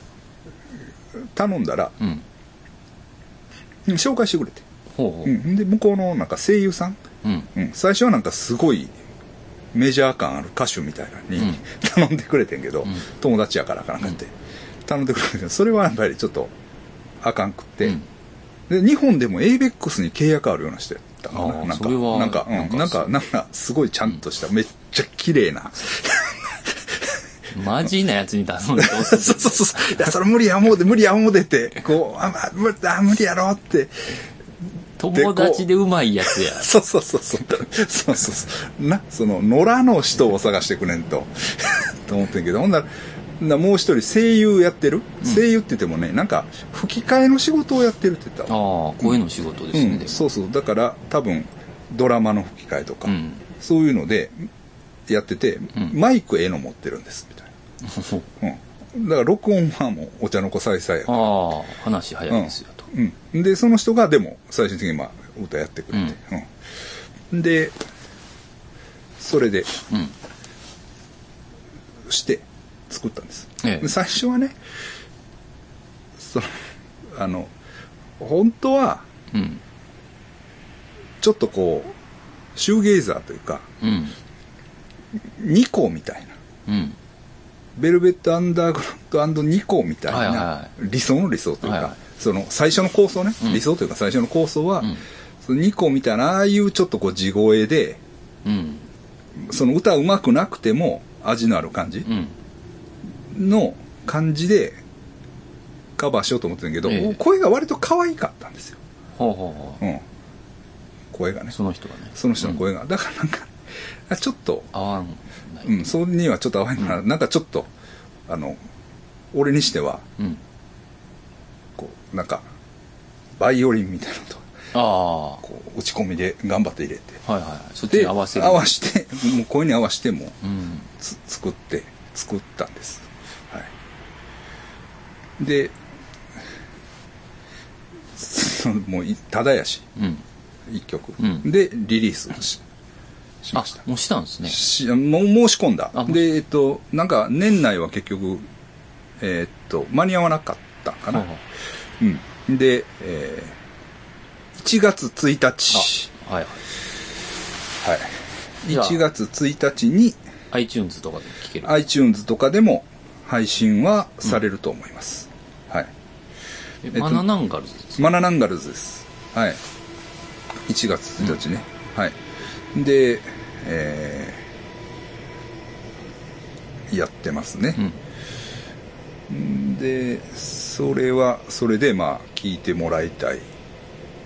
頼んだら、うんうん紹介してくれて。ほうほううん。で、向こうのなんか声優さんうん。うん、最初はなんかすごいメジャー感ある歌手みたいなのに、うん。頼んでくれてんけど、ん。友達やからかなんかって、頼んでくれてん。けどそれはやっぱりちょっとあかんくって、うん。で日本でも ABEX に契約あるような人やったかな。なんかなんか、うん。なんかなんかすごい。ちゃんとした、めっちゃ綺麗な。マジなやつに頼んでどうす そうるそうそうそう。いやそれ無理や思うて無理や思うてってこうあ、まあ無あ無理やろって友達でうまいやつや。そうそうそうそう。そうそうそう。な、その、野良の人を探してくれんと、と思ってんけど、ほんなら、なもう一人声優やってる、声優って言ってもね、なんか、吹き替えの仕事をやってるって言ったあわ。あ、声の仕事ですね。うん、そうそう。だから、多分、ドラマの吹き替えとか、うんそういうので、やってて、んマイクええの持ってるんです、みたいな。うん。だから、録音はもう、お茶の子さいさいやからああ、話早いですよと。うん、でその人がでも最終的にまあ歌やってくれて、うん。でそれでうん。して作ったんです、ええ。で最初はねそのあの本当はうん。ちょっとこうシューゲイザーというかうん。ニコみたいな。うん。ベルベットアンダーグラウンドニコみたいはいはいはな理想の理想というか、はいはいその最初の構想ね、うん理想というか最初の構想は、うんそのニコみたいなああいうちょっとこう地声でうん。その歌うまくなくても味のある感じうん。の感じでカバーしようと思ってるけど、ええ声が割と可愛かったんですよ、ほうほうほうん、声がねう。その人がね。その人の声が、だからなんかあちょっと、合わんない。うん、それにはちょっと合わないから、なんかちょっとあの俺にしてはうん。こうなんかバイオリンみたいなのとあこう打ち込みで頑張って入れてあ。はいはいはい。そっちにで合わせる。合わしてもう声に合わせてもうん。つ作って作ったんですはいでもういただやしうん。一曲、うんでリリースししました、あもうしたんですね。しもう申し込んだでえっとなんか年内は結局えーっと間に合わなかったかな、ほうん。で、えー1月1日。あ、はいはい。はい。じゃあ。1月1日に。iTunes とかで聞ける。iTunes とかでも配信はされると思います、はい。えとマナナンガルズですか？マナナンガルズです。はい。1月1日ね、はい。でえーやってますね、うん。でそれはそれでまあ聞いてもらいたい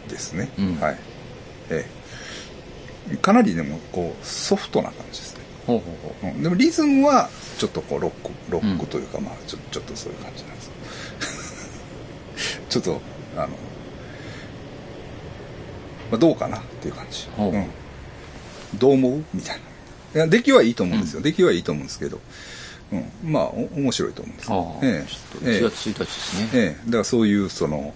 ですね、うん。はい。ええ。かなりでもこうソフトな感じですね、ほうほうほう。ん、でもリズムはちょっとこうロックロックというか、まあちょちょっとそういう感じなんです ちょっとあの、まあ、どうかなっていう感じ、ほう。うん、どう思う？みたいな。出来はいいと思うんですよ、出来はいいと思うんですけど、うん、まあお面白いと思うんです。ええ。ちょっとええ。1月1日ですね。ええ、だからそういうその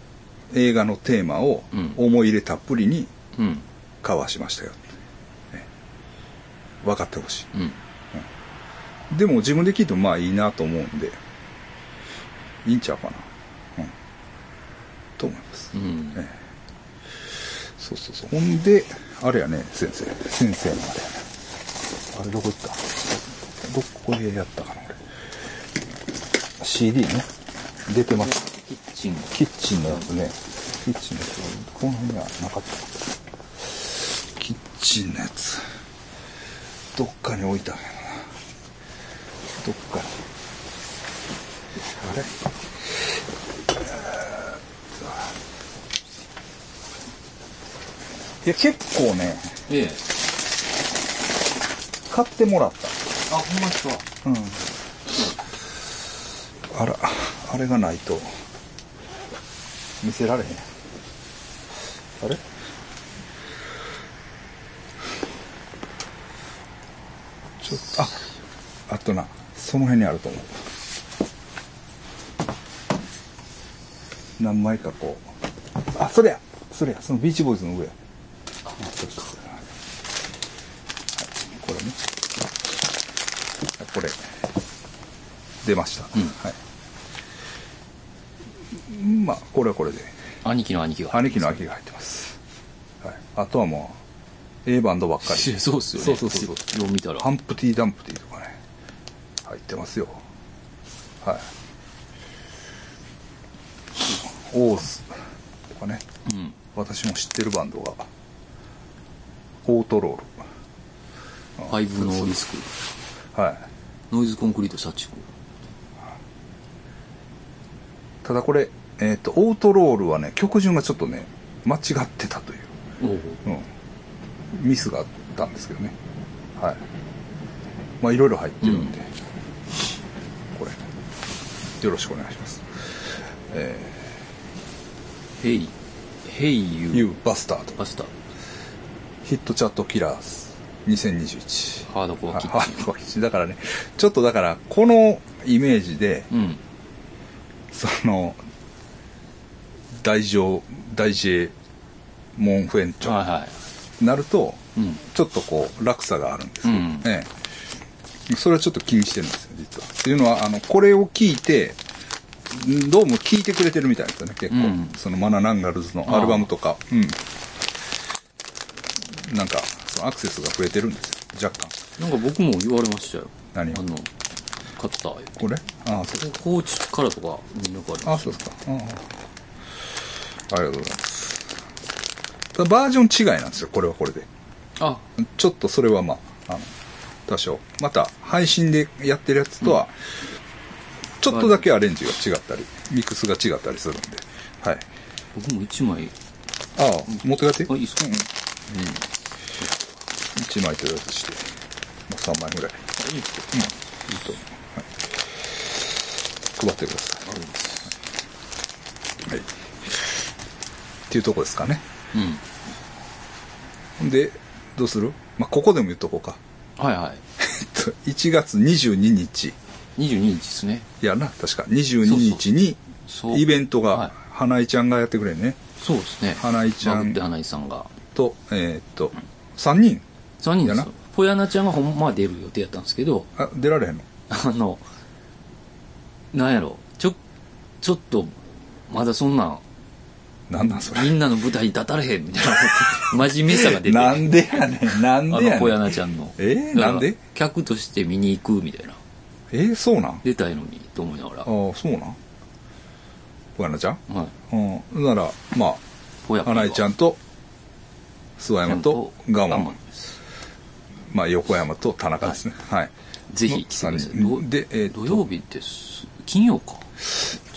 映画のテーマをうん。思い入れたっぷりにうん。交わしましたよ、ええ。分かってほしうん。いでも自分で聞いてもまあいいなと思うんでいいんちゃうかな、うん、と思います、うん。ええ。そうそうそう。ほんであれやね先生。先生のあれやねあれどこ行った？どこでやったかな。俺 CD ね出てますキッチン。キッチンのやつね。キッチンのやつ。この辺にはなかった。キッチンのやつ。どっかに置いたんやな。どっかに。あれ？いや、結構ね、ええ。買ってもらっあ、ほんまですか？た。うん。あら、あれがないと、見せられへん。あれ？ちょっと、あ、あとな、その辺にあると思う。何枚かこう。あ、それやそれやそのビーチボーイズの上や。あ、そうそうそう。はい、これね。これ、出ました。うんはい。まあ、これはこれで。兄貴の兄貴が。兄貴の秋が入ってます。はい。あとはも A バンドばっかり。そうっすよね。そうそうそう。そう見たら。ハンプティ・ダンプティとかね入ってますよ。はい。オーズとかね。うん。私も知ってるバンドが。オートロール。ファイブノーリスク。はい。ノイズコンクリート社畜ただこれ、えっとオートロールはね曲順がちょっとね間違ってたという、うん、ミスがあったんですけどね。はい。まあいろいろ入ってるんで、これ。よろしくお願いします。えヘイ。ヘイー、ユ You バスタードパスタヒットチャットキラーズ。2021ハードコアキッチンハードコアキッチンだからねちょっとだからこのイメージでうん。その大乗大 J モンフェンチョ。はいはい。なるとうん。ちょっとこう落差があるんですけど、うん。ええ、それはちょっと気にしてるんですよ実は。っていうのはあのこれを聞いてんどうも聞いてくれてるみたいですよね結構、うん。そのマナ・ランガルズのアルバムとか。うん。なんかそのアクセスが増えてるんですよ若干。なんか僕も言われましたよ。何あの買った。よこれ？ああそうコーチからとか連絡ありあますそうですか。ああありがとうございますただバージョン違いなんですよこれはこれであちょっとそれはまあ、あの、多少。また、配信でやってるやつとは、ちょっとだけアレンジが違ったり、ミックスが違ったりするんで。はい。僕も1枚ああ、持って帰って？あいいっすか？うんうん。1枚とりあえずして、もう3枚ぐらい。いいっすかうん。いいと思う。はい。配ってくださあるんですい。はい。っていうとこですかね。うんで、どうする？まあ、ここでも言っとこうか。はいはい えっと1月22日。22日ですねやな、確か。22日に、イベントはいが、花井ちゃんがやってくれるね。そうですね花井ちゃん花井さんがと、えーっと、3人。3人ですよやなぽやなちゃんがほんまは出る予定やったんですけどあ、出られへんの？あのなんやろちょちょっとまだそんなんなんなんそれ？みんなの舞台に立たれへんみたいな。真面目さが出てなんでやねん。なんあでやの小ねん。柳ちゃんの。えーなんで？客として見に行くみたいな。えーそうなん？あ出たいのにと思いながら。あ、そうなん？小柳ちゃん？はい。うん。なら、まあ、小柳花井ちゃんと、諏訪山とガモン。です。まあ、横山と田中ですね。はい。ぜひ来てください。どで、えー土曜日です。金曜か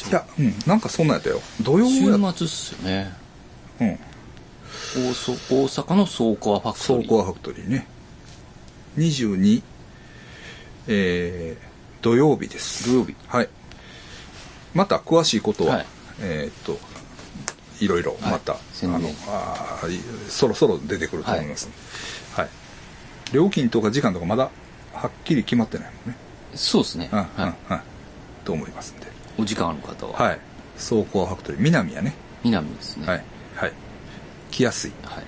いや、うん、なんかそんなんやったよ。土曜週末っすよねうん。大そ大阪の倉庫アファクトリー倉庫アファクトリーね。22、えー、土曜日です。土曜日はい。また詳しいことは、はいえーっと、いろいろまた、はいあのあそろそろ出てくると思いますんではい。料金とか時間とかまだはっきり決まってないもんね。そうですねうん、はいうん、うん。と思います。お時間ある方ははい。倉庫アファクトリー、南やね。南ですねはい。はい。来やすい。はい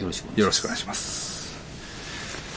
よろしくお願いしますよろしくお願いします。